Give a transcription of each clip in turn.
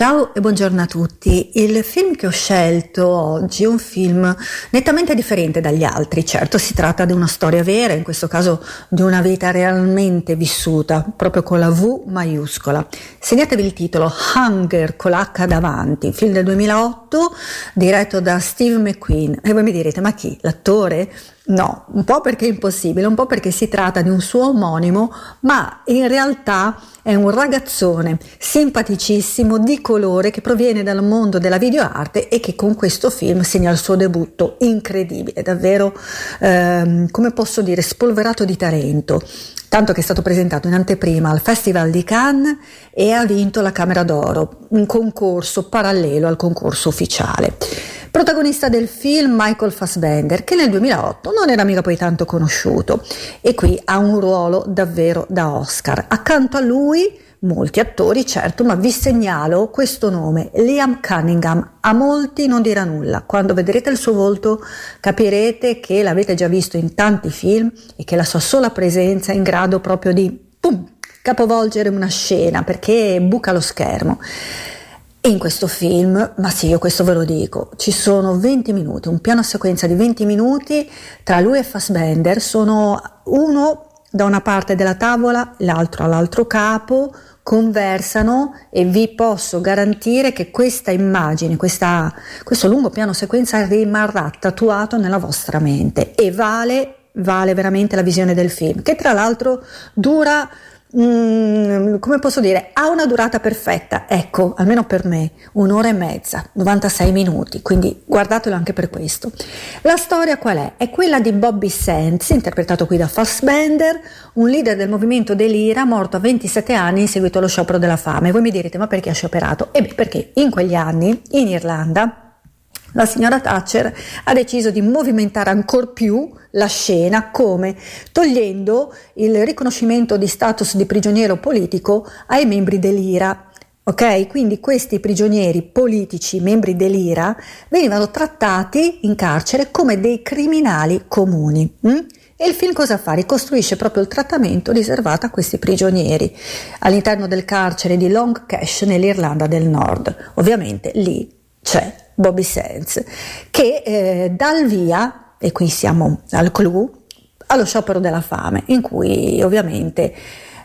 Ciao e buongiorno a tutti. Il film che ho scelto oggi è un film nettamente differente dagli altri. Certo, si tratta di una storia vera, in questo caso di una vita realmente vissuta, proprio con la V maiuscola. Segnatevi il titolo Hunger con l'H davanti, film del 2008 diretto da Steve McQueen. E voi mi direte, ma chi? L'attore? No, un po' perché è impossibile, un po' perché si tratta di un suo omonimo, ma in realtà è un ragazzone simpaticissimo di colore che proviene dal mondo della videoarte e che con questo film segna il suo debutto incredibile, davvero, ehm, come posso dire, spolverato di talento. Tanto che è stato presentato in anteprima al Festival di Cannes e ha vinto la Camera d'Oro, un concorso parallelo al concorso ufficiale. Protagonista del film Michael Fassbender, che nel 2008 non era mica poi tanto conosciuto e qui ha un ruolo davvero da Oscar. Accanto a lui molti attori, certo, ma vi segnalo questo nome, Liam Cunningham. A molti non dirà nulla. Quando vedrete il suo volto capirete che l'avete già visto in tanti film e che la sua sola presenza è in grado proprio di pum, capovolgere una scena perché buca lo schermo. In questo film, ma sì, io questo ve lo dico, ci sono 20 minuti, un piano sequenza di 20 minuti tra lui e Fassbender, sono uno da una parte della tavola, l'altro all'altro capo, conversano e vi posso garantire che questa immagine, questa, questo lungo piano sequenza rimarrà tatuato nella vostra mente e vale, vale veramente la visione del film, che tra l'altro dura Mm, come posso dire, ha una durata perfetta, ecco, almeno per me, un'ora e mezza, 96 minuti, quindi guardatelo anche per questo. La storia qual è? È quella di Bobby Sands, interpretato qui da Fassbender, un leader del movimento dell'IRA morto a 27 anni in seguito allo sciopero della fame. Voi mi direte, ma perché ha scioperato? E perché in quegli anni, in Irlanda, la signora Thatcher ha deciso di movimentare ancora più la scena come togliendo il riconoscimento di status di prigioniero politico ai membri dell'IRA. Ok, quindi questi prigionieri politici, membri dell'IRA, venivano trattati in carcere come dei criminali comuni. Hm? E il film cosa fa? Ricostruisce proprio il trattamento riservato a questi prigionieri all'interno del carcere di Long Cash nell'Irlanda del Nord. Ovviamente lì c'è Bobby Sands, che eh, dà il via, e qui siamo al clou, allo sciopero della fame, in cui ovviamente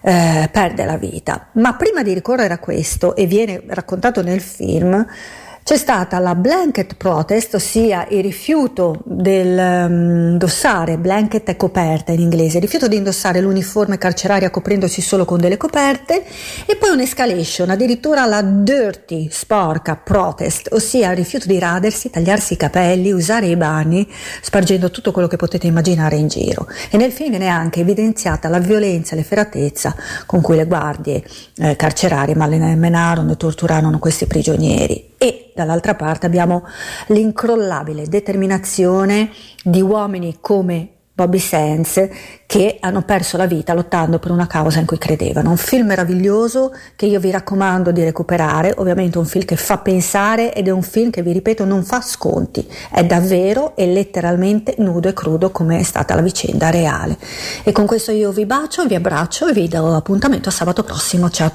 eh, perde la vita. Ma prima di ricorrere a questo, e viene raccontato nel film, c'è stata la blanket protest, ossia il rifiuto del um, indossare, blanket è coperta in inglese, il rifiuto di indossare l'uniforme carceraria coprendosi solo con delle coperte e poi un'escalation, addirittura la dirty, sporca protest, ossia il rifiuto di radersi, tagliarsi i capelli, usare i bagni, spargendo tutto quello che potete immaginare in giro. E nel film viene anche evidenziata la violenza e l'efferatezza con cui le guardie eh, carcerarie malmenarono e torturarono questi prigionieri. E dall'altra parte abbiamo l'incrollabile determinazione di uomini come Bobby Sands che hanno perso la vita lottando per una causa in cui credevano. Un film meraviglioso che io vi raccomando di recuperare, ovviamente un film che fa pensare ed è un film che vi ripeto non fa sconti, è davvero e letteralmente nudo e crudo come è stata la vicenda reale. E con questo io vi bacio, vi abbraccio e vi do appuntamento a sabato prossimo. Ciao